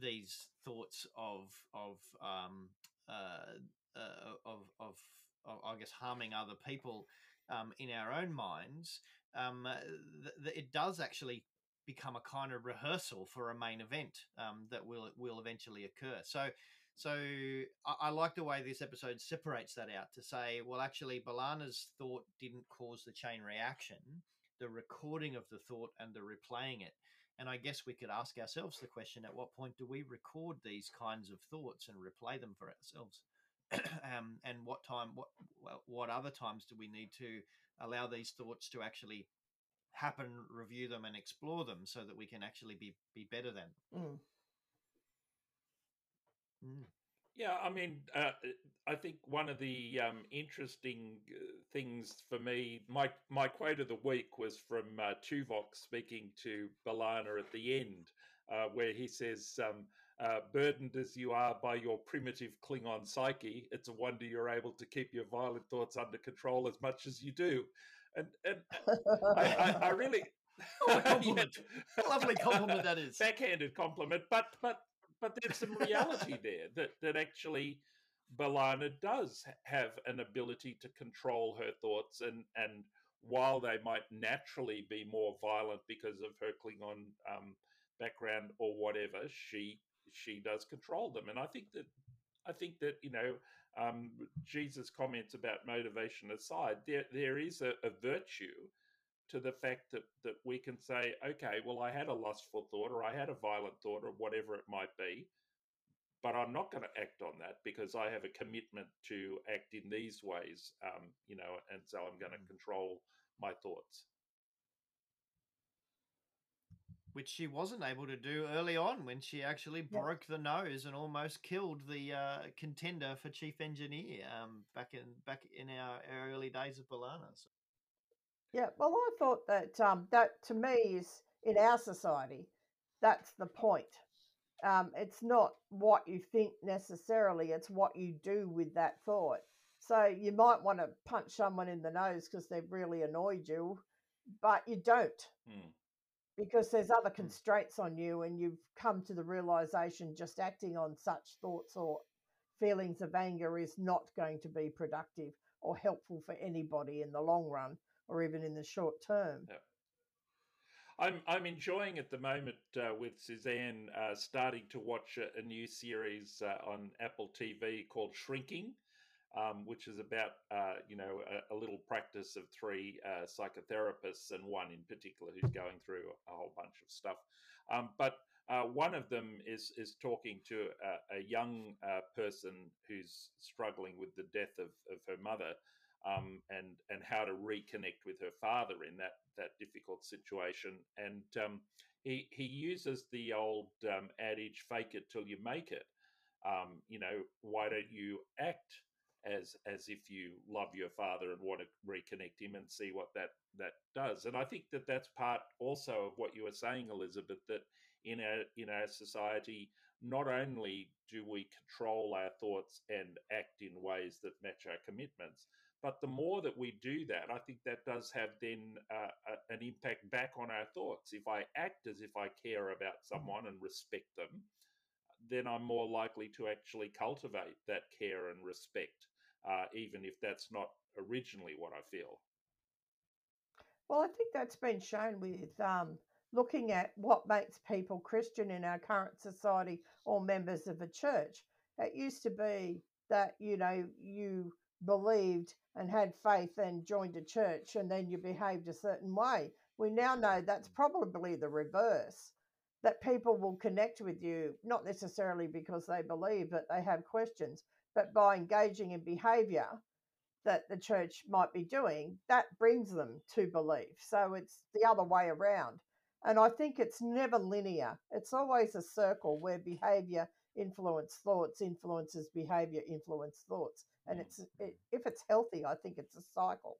these thoughts of of um, uh, uh, of, of of I guess harming other people um, in our own minds, um, uh, th- th- it does actually become a kind of rehearsal for a main event um, that will will eventually occur. So. So I, I like the way this episode separates that out to say, well, actually, B'Elanna's thought didn't cause the chain reaction. The recording of the thought and the replaying it, And I guess we could ask ourselves the question: At what point do we record these kinds of thoughts and replay them for ourselves? [clears throat] um, and what time? What what other times do we need to allow these thoughts to actually happen, review them, and explore them, so that we can actually be be better than? Mm. Mm. Yeah, I mean, uh, I think one of the um, interesting uh, things for me, my my quote of the week was from uh, Tuvok speaking to B'Elanna at the end, uh, where he says, um, uh, "Burdened as you are by your primitive Klingon psyche, it's a wonder you're able to keep your violent thoughts under control as much as you do." And and I, I, I really. [laughs] Oh, [laughs] compliment. Lovely compliment that is. Backhanded compliment, but but but there's some reality [laughs] there that that actually B'Elanna does have an ability to control her thoughts, and and while they might naturally be more violent because of her Klingon um, background or whatever, she she does control them, and I think that I think that you know um, Jesus' comments about motivation aside, there there is a, a virtue to the fact that that we can say, okay, well, I had a lustful thought, or I had a violent thought, or whatever it might be, but I'm not going to act on that because I have a commitment to act in these ways, um, you know, and so I'm going to control my thoughts. Which she wasn't able to do early on when she actually Yeah. broke the nose and almost killed the uh, contender for chief engineer um, back in back in our, our early days of B'Elanna. So, Yeah, well, I thought that um, that to me is in our society, that's the point. Um, it's not what you think necessarily; it's what you do with that thought. So you might want to punch someone in the nose because they've really annoyed you, but you don't Mm. Because there's other constraints on you, and you've come to the realization just acting on such thoughts or feelings of anger is not going to be productive or helpful for anybody in the long run or even in the short term. Yeah. I'm I'm enjoying at the moment uh, with Suzanne uh, starting to watch a, a new series uh, on Apple TV called Shrinking, um, which is about uh, you know a, a little practice of three uh, psychotherapists and one in particular who's going through a whole bunch of stuff. Um, but uh, one of them is is talking to a, a young uh, person who's struggling with the death of, of her mother, um, and and how to reconnect with her father in that that difficult situation. And um, he he uses the old um, adage, "Fake it till you make it." Um, you know, why don't you act as as if you love your father and want to reconnect him and see what that that does? And I think that that's part also of what you were saying, Elizabeth. That in our in our society, not only do we control our thoughts and act in ways that match our commitments, but the more that we do that, I think that does have then uh, a, an impact back on our thoughts. If I act as if I care about someone and respect them, then I'm more likely to actually cultivate that care and respect, uh, even if that's not originally what I feel. Well, I think that's been shown with um, looking at what makes people Christian in our current society or members of a church. It used to be that, you know, you believed and had faith and joined a church and then you behaved a certain way. We now know that's probably the reverse. That people will connect with you, not necessarily because they believe, but they have questions, but by engaging in behavior that the church might be doing, that brings them to belief. So it's the other way around. And I think it's never linear, it's always a circle where behavior influence thoughts, influences behavior, influence thoughts. And it's it, if it's healthy, I think it's a cycle.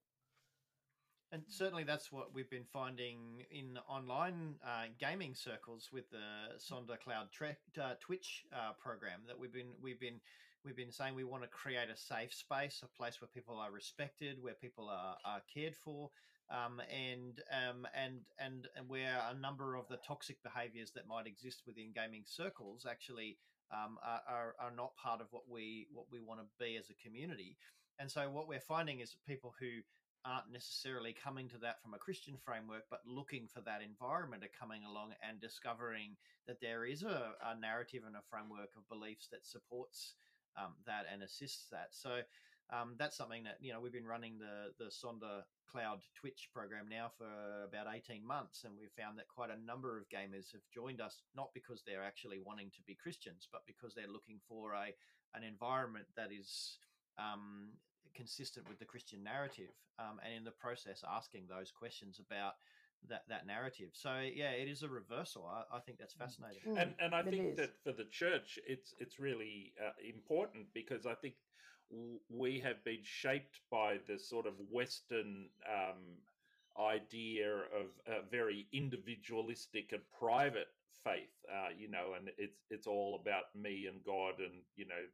and certainly that's what we've been finding in online uh, gaming circles with the Sonder Cloud tre- uh, Twitch uh, program. That we've been we've been we've been saying we want to create a safe space, a place where people are respected, where people are, are cared for, um, and um, and and and where a number of the toxic behaviours that might exist within gaming circles actually um, are, are not part of what we what we want to be as a community. And so what we're finding is people who aren't necessarily coming to that from a Christian framework, but looking for that environment are coming along and discovering that there is a, a narrative and a framework of beliefs that supports um, that and assists that. So um, that's something that you know we've been running the the Sonder Cloud Twitch program now for about eighteen months, and we've found that quite a number of gamers have joined us not because they're actually wanting to be Christians, but because they're looking for a an environment that is um, consistent with the Christian narrative, um, and in the process asking those questions about that that narrative. So yeah, it is a reversal. I, I think that's fascinating. Mm, and and I it think is. that for the church, it's it's really uh, important because I think w- we have been shaped by the sort of Western um, idea of a very individualistic and private faith. Uh, you know, and it's it's all about me and God, and you know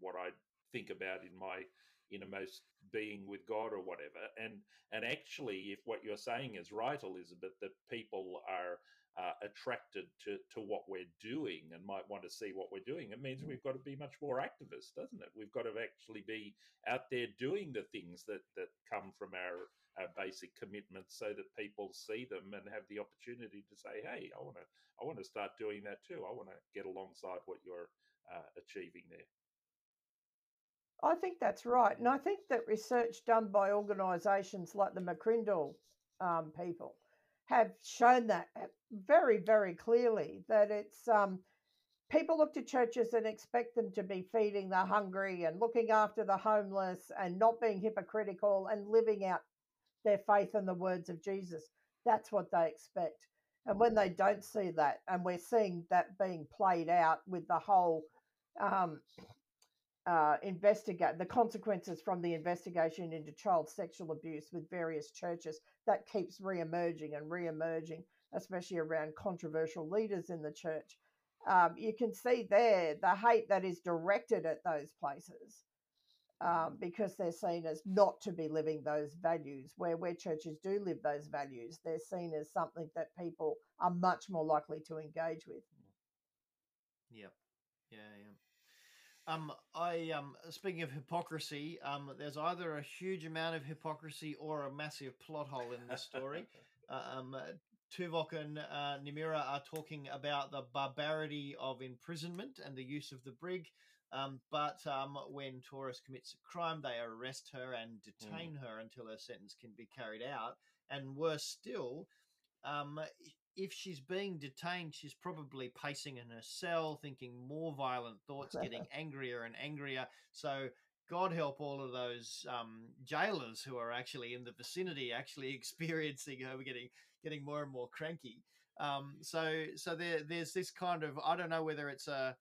what I think about in my innermost being with God or whatever. And and actually, if what you're saying is right, Elizabeth, that people are uh, attracted to, to what we're doing and might want to see what we're doing, it means we've got to be much more activist, doesn't it? We've got to actually be out there doing the things that, that come from our, our basic commitments so that people see them and have the opportunity to say, hey, I want to I want to start doing that too. I want to get alongside what you're uh, achieving there. I think that's right. And I think that research done by organisations like the McCrindle um, people have shown that uh, very, very clearly that it's um, people look to churches and expect them to be feeding the hungry and looking after the homeless and not being hypocritical and living out their faith in the words of Jesus. That's what they expect. And when they don't see that, and we're seeing that being played out with the whole um, uh, investigate the consequences from the investigation into child sexual abuse with various churches that keeps re-emerging and re-emerging, especially around controversial leaders in the church. Um, you can see there the hate that is directed at those places um, because they're seen as not to be living those values. Where where churches do live those values, they're seen as something that people are much more likely to engage with. Yep. Yeah, yeah. Um, I um, speaking of hypocrisy, um, there's either a huge amount of hypocrisy or a massive plot hole in this story. [laughs] Uh, um, Tuvok and uh, Nimira are talking about the barbarity of imprisonment and the use of the brig. Um, but um, when Torres commits a crime, they arrest her and detain her until her sentence can be carried out. And worse still, um, if she's being detained, she's probably pacing in her cell, thinking more violent thoughts, getting [laughs] angrier and angrier. So, God help all of those um, jailers who are actually in the vicinity, actually [laughs] experiencing her getting getting more and more cranky. Um, so, so there, there's this kind of I don't know whether it's a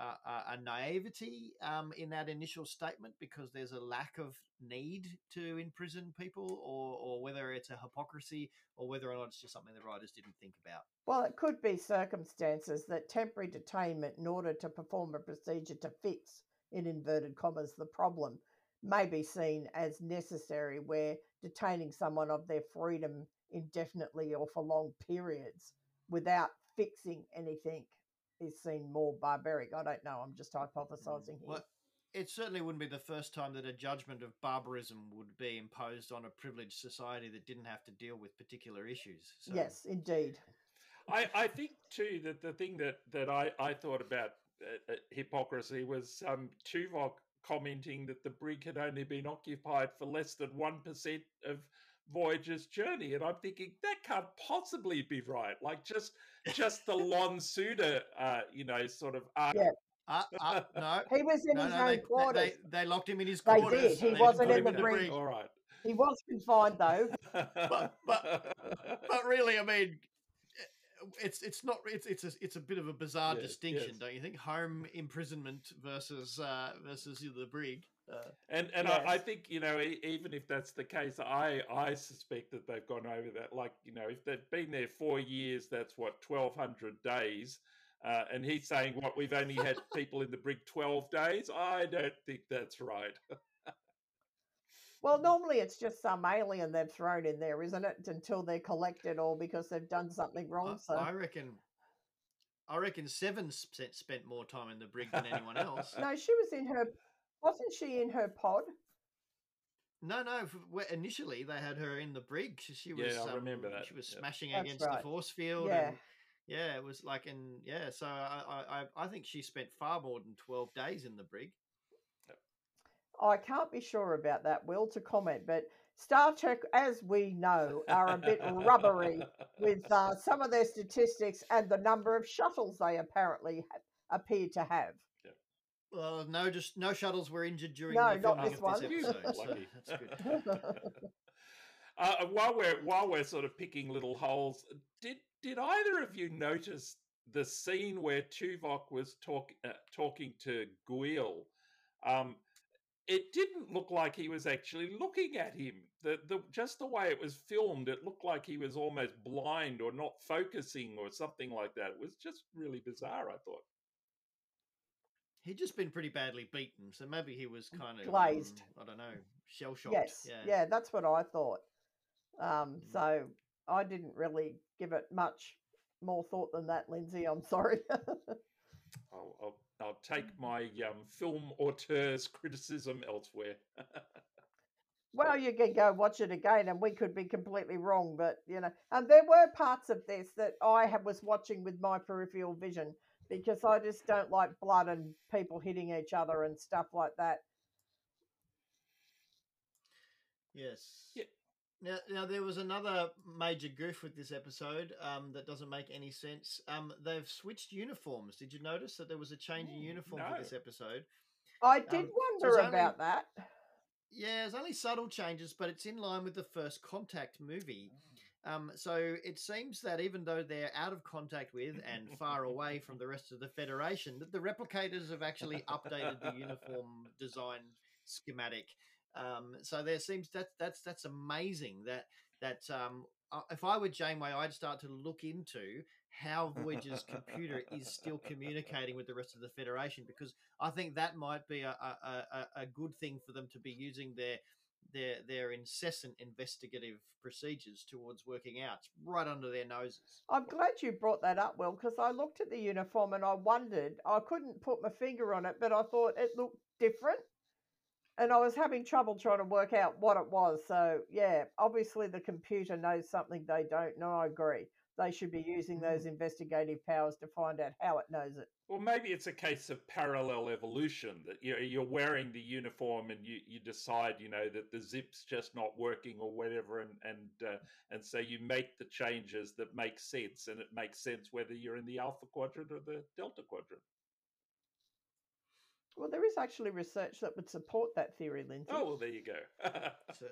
a, naivety um, in that initial statement because there's a lack of need to imprison people, or, or whether it's a hypocrisy, or whether or not it's just something the writers didn't think about. Well, it could be circumstances that temporary detainment in order to perform a procedure to fix, in inverted commas, the problem may be seen as necessary where detaining someone of their freedom indefinitely or for long periods without fixing anything is seen more barbaric. I don't know. I'm just hypothesizing here. Well, it certainly wouldn't be the first time that a judgment of barbarism would be imposed on a privileged society that didn't have to deal with particular issues. So. Yes, indeed. I, I think too that the thing that, that I, I thought about uh, uh, hypocrisy was um, Tuvok commenting that the brig had only been occupied for less than 1% of Voyager's journey. And I'm thinking that can't possibly be right. Like just just the Lon Suder, uh, you know, sort of arc. Yeah. Uh, uh, no, [laughs] He was in no, his no, own they, quarters. They, they locked him in his quarters. They did. He and wasn't in the brig. All right. He was confined though. but, but but really, I mean, it's it's not it's it's a it's a bit of a bizarre Yes, distinction, yes. don't you think? Home imprisonment versus uh, versus the brig. Uh, And and I, I think you know e- even if that's the case, I I suspect that they've gone over that. Like you know, if they've been there four years, that's what twelve hundred days. Uh, and he's saying what we've only had [laughs] people in the brig twelve days. I don't think that's right. [laughs] Well, normally it's just some alien they've thrown in there, isn't it? Until they're collected or because they've done something I, wrong. So I reckon. I reckon Seven spent spent more time in the brig than anyone else. no, she was in her. Wasn't she in her pod? No, no. Initially, they had her in the brig. She she Yeah, was. I remember um, that, She was yep. smashing That's against right. the force field. Yeah. And, yeah, it was like, and yeah. So I, I, I I think she spent far more than twelve days in the brig. I can't be sure about that, Will, to comment, but Star Trek, as we know, are a bit rubbery with uh, some of their statistics and the number of shuttles they apparently ha- appear to have. Well, no, just no shuttles were injured during No, the not filming this of this Phew, episode. so lucky. that's good. [laughs] Uh, while we're while we're sort of picking little holes, did did either of you notice the scene where Tuvok was talk, uh, talking to Guill? Um, it didn't look like he was actually looking at him. The the just the way it was filmed, it looked like he was almost blind or not focusing or something like that. It was just really bizarre. I thought. He'd just been pretty badly beaten, so maybe he was kind of Glazed. um, I don't know, shell shocked. Yes, yeah. yeah. that's what I thought. Um, Mm. so I didn't really give it much more thought than that, Lindsay. I'm [laughs] sorry. I'll, I'll, I'll take my um, film auteurs criticism elsewhere. [laughs] well, you can go watch it again, and we could be completely wrong, but you know, and there were parts of this that I ha- was watching with my peripheral vision because I just don't like blood and people hitting each other and stuff like that. Yes. Yeah. Now, now there was another major goof with this episode um, that doesn't make any sense. Um, they've switched uniforms. Did you notice that there was a change in uniform no. for this episode? I did Um, so wonder it's only- about that. Yeah, there's only subtle changes, but it's in line with the first Contact movie. Um, so it seems that even though they're out of contact with and far away from the rest of the Federation, that the replicators have actually updated the uniform design schematic. Um, so there seems that that's that's amazing. That that um, uh, if I were Janeway, I'd start to look into how [laughs] Voyager's computer is still communicating with the rest of the Federation because I think that might be a, a, a, a good thing for them to be using their their their incessant investigative procedures towards working out right under their noses. I'm glad you brought that up, Will, because I looked at the uniform and I wondered. I couldn't put my finger on it, but I thought it looked different. And I was having trouble trying to work out what it was. So, yeah, obviously the computer knows something they don't. No, I agree. They should be using those investigative powers to find out how it knows it. Well, maybe it's a case of parallel evolution that you're, you're wearing the uniform and you, you decide, you know, that the zip's just not working or whatever, and and uh, and so you make the changes that make sense, and it makes sense whether you're in the alpha quadrant or the delta quadrant. Well, there is actually research that would support that theory, Lindsay. Oh, well, there you go. [laughs] So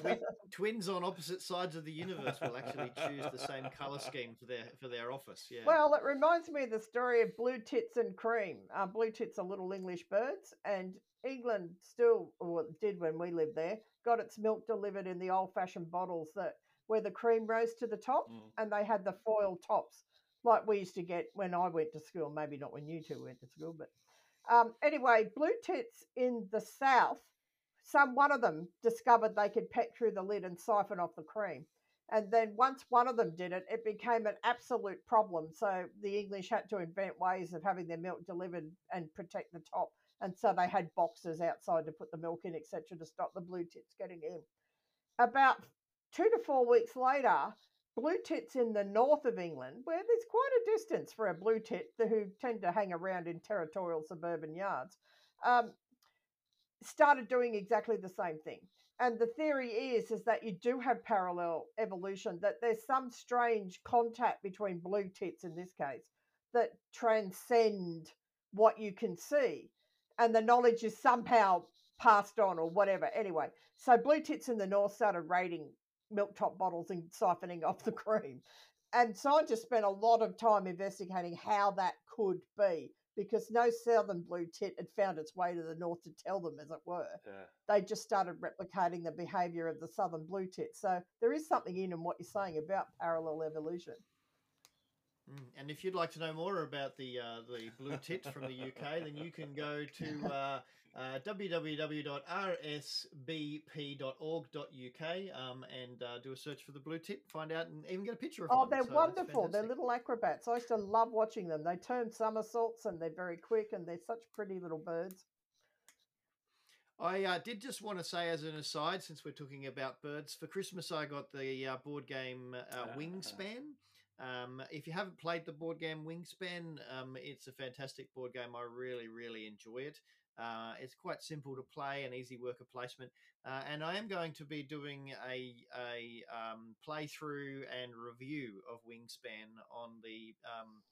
twin, [laughs] twins on opposite sides of the universe will actually choose the same color scheme for their for their office. Yeah. Well, it reminds me of the story of blue tits and cream. Uh, blue tits are little English birds, and England still, or did when we lived there, got its milk delivered in the old-fashioned bottles that where the cream rose to the top, Mm. and they had the foil tops, like we used to get when I went to school. Maybe not when you two went to school, but um, anyway, blue tits in the south. Some one of them discovered they could peck through the lid and siphon off the cream. And then once one of them did it, it became an absolute problem. So the English had to invent ways of having their milk delivered and protect the top. And so they had boxes outside to put the milk in, etc., to stop the blue tits getting in. About two to four weeks later, blue tits in the north of England, where there's quite a distance for a blue tit who tend to hang around in territorial suburban yards, um, started doing exactly the same thing. And the theory is is that you do have parallel evolution, that there's some strange contact between blue tits in this case that transcend what you can see. And the knowledge is somehow passed on or whatever. Anyway, so blue tits in the north started raiding milk top bottles and siphoning off the cream. And scientists spent a lot of time investigating how that could be because no southern blue tit had found its way to the north to tell them, as it were. Yeah. They just started replicating the behavior of the southern blue tit. So there is something in in what you're saying about parallel evolution. Mm, And if you'd like to know more about the uh, the blue tit from the UK, then you can go to [laughs] uh, uh, www.rsbp.org.uk um, and uh, do a search for the blue tit, find out, and even get a picture of Oh, one. they're So wonderful. They're little acrobats. I used to love watching them. They turn somersaults and they're very quick and they're such pretty little birds. I uh, did just want to say, as an aside, since we're talking about birds, for Christmas I got the uh, board game uh, Ah. Wingspan. Um, if you haven't played the board game Wingspan, um, it's a fantastic board game. I really, really enjoy it. Uh, it's quite simple to play and easy worker placement. Uh, and I am going to be doing a, a um, playthrough and review of Wingspan on the um,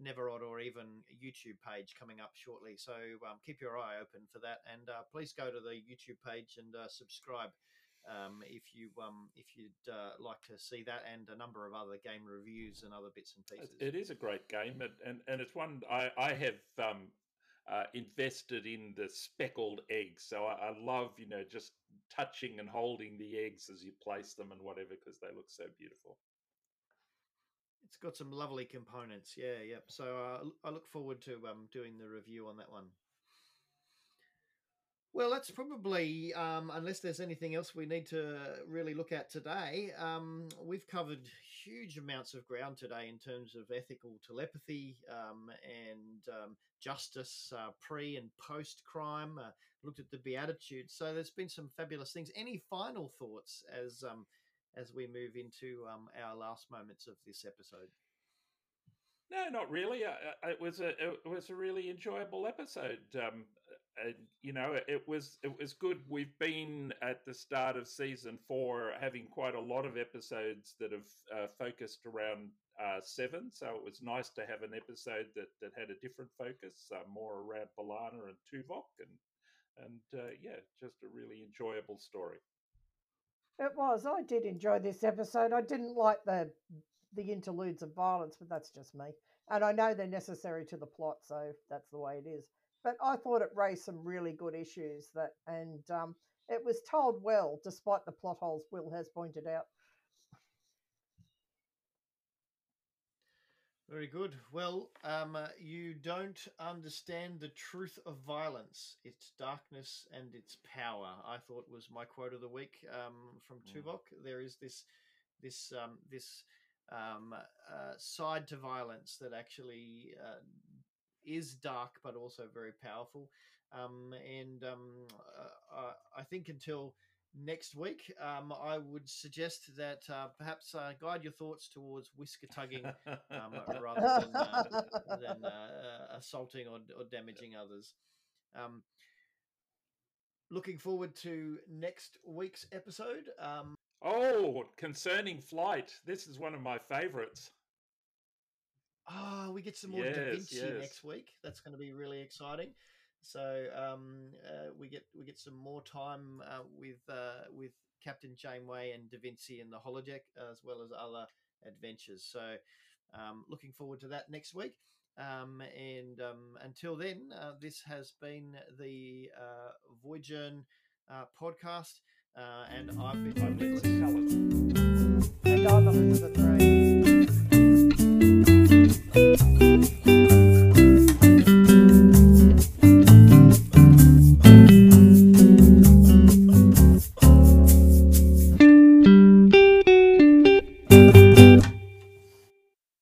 Never Odd or even YouTube page coming up shortly. So um, keep your eye open for that, and uh, please go to the YouTube page and uh, subscribe um, if you um, if you'd uh, like to see that and a number of other game reviews and other bits and pieces. It is a great game, and and, and it's one I I have. Uh, invested in the speckled eggs, so I, I love you know just touching and holding the eggs as you place them and whatever because they look so beautiful. It's got some lovely components. Yeah, yep. So uh, I look forward to um, doing the review on that one. Well, that's probably, um, unless there's anything else we need to really look at today, um, we've covered huge amounts of ground today in terms of ethical telepathy um, and um, justice uh, pre and post crime, uh, looked at the Beatitudes. So there's been some fabulous things. Any final thoughts as um, as we move into um, our last moments of this episode? No, not really. Uh, it was a it was a really enjoyable episode. Um, uh, you know, it was it was good. We've been at the start of season four having quite a lot of episodes that have uh, focused around uh, seven. So it was nice to have an episode that that had a different focus, uh, more around B'Elanna and Tuvok, and and uh, yeah, just a really enjoyable story. It was. I did enjoy this episode. I didn't like the the interludes of violence, but that's just me. And I know they're necessary to the plot, so that's the way it is. But I thought it raised some really good issues that, and um, it was told well, despite the plot holes Will has pointed out. Very good. Well, um, uh, you don't understand the truth of violence, its darkness and its power. I thought was my quote of the week um, from mm. There is this, this, um, this um, uh, side to violence that actually uh, is dark, but also very powerful. Um, and um, uh, I think until next week, um, I would suggest that uh, perhaps uh, guide your thoughts towards whisker tugging um, rather than, uh, than uh, assaulting or, or, damaging others. Um, looking forward to next week's episode. Um, oh, concerning flight. This is one of my favorites. Oh, we get some more yes, Da Vinci yes. next week. That's going to be really exciting. So um, uh, we get we get some more time uh, with uh, with Captain Janeway and Da Vinci and the holodeck, as well as other adventures. So um, looking forward to that next week. Um, and um, until then, uh, this has been the uh, Voyager uh, podcast, and I've been Nicholas And I'm Elizabeth Ray. Música